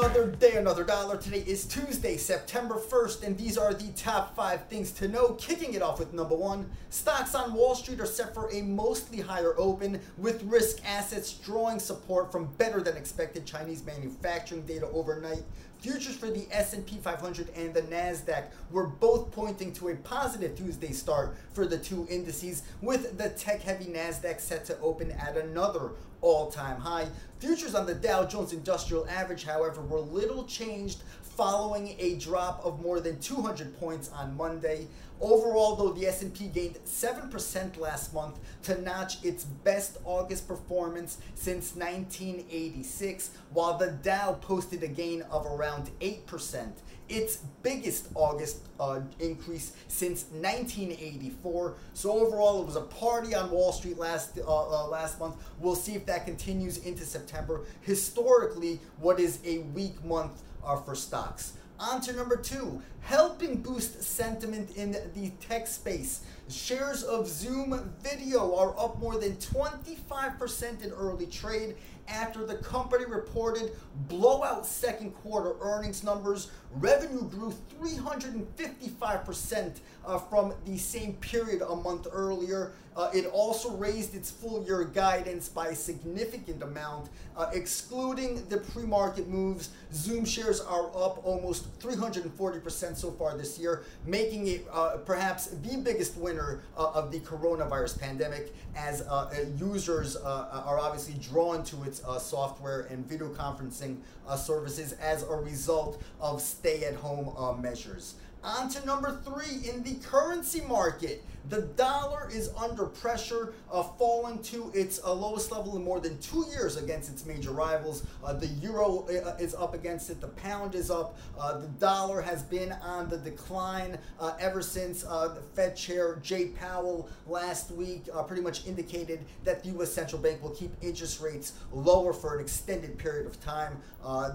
Another day, another dollar. Today is Tuesday, September 1st, and these are the top five things to know. Kicking it off with number one stocks on Wall Street are set for a mostly higher open, with risk assets drawing support from better than expected Chinese manufacturing data overnight. Futures for the S&P 500 and the Nasdaq were both pointing to a positive Tuesday start for the two indices, with the tech-heavy Nasdaq set to open at another all-time high. Futures on the Dow Jones Industrial Average, however, were little changed following a drop of more than 200 points on Monday. Overall, though, the S&P gained 7% last month to notch its best August performance since 1986, while the Dow posted a gain of around 8%, its biggest August uh, increase since 1984. So overall, it was a party on Wall Street last uh, uh, last month. We'll see if that continues into September. Historically, what is a weak month uh, for stocks. On to number two, helping boost sentiment in the tech space. Shares of Zoom Video are up more than 25% in early trade after the company reported blowout second quarter earnings numbers. Revenue grew 355% uh, from the same period a month earlier. Uh, it also raised its full year guidance by a significant amount. Uh, excluding the pre market moves, Zoom shares are up almost 340% so far this year, making it uh, perhaps the biggest winner uh, of the coronavirus pandemic as uh, uh users uh, uh, are obviously drawn to its software and video conferencing services as a result of stay at home measures. On to number three in the currency market. The dollar is under pressure, uh, falling to its uh, lowest level in more than two years against its major rivals. Uh, the euro uh, is up against it, the pound is up. Uh, the dollar has been on the decline uh, ever since the Fed Chair Jay Powell last week pretty much indicated that the U.S. Central Bank will keep interest rates lower for an extended period of time.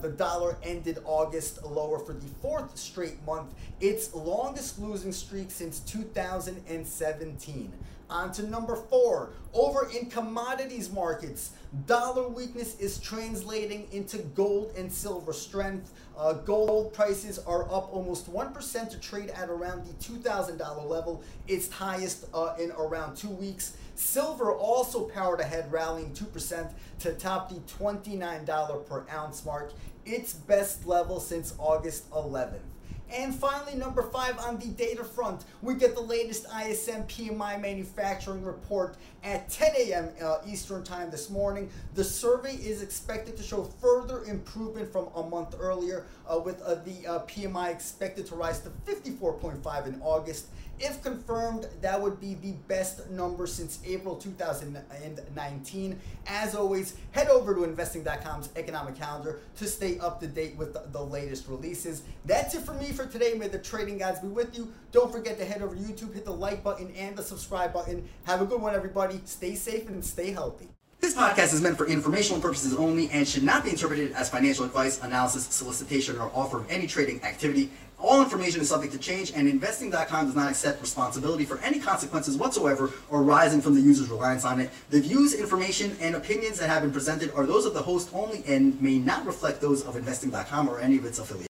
the dollar ended August lower for the fourth straight month. Its longest losing streak since 2017. On to number four. Over in commodities markets, dollar weakness is translating into gold and silver strength. Uh, gold prices are up almost 1% to trade at around the $2,000 level, its highest uh, in around two weeks. Silver also powered ahead, rallying 2% to top the $29 per ounce mark, its best level since August 11th. And finally, number five on the data front, we get the latest ISM PMI manufacturing report at 10 a.m. Uh, Eastern Time this morning. The survey is expected to show further improvement from a month earlier, uh, with uh, the uh, PMI expected to rise to 54.5 in August. If confirmed, that would be the best number since April 2019. As always, head over to investing.com's economic calendar to stay up to date with the, latest releases. That's it for me for today. May the trading gods be with you. Don't forget to head over to YouTube, hit the like button and the subscribe button. Have a good one, everybody. Stay safe and stay healthy. This podcast is meant for informational purposes only and should not be interpreted as financial advice, analysis, solicitation, or offer of any trading activity. All information is subject to change, and investing.com does not accept responsibility for any consequences whatsoever arising from the user's reliance on it. The views, information, and opinions that have been presented are those of the host only and may not reflect those of investing.com or any of its affiliates.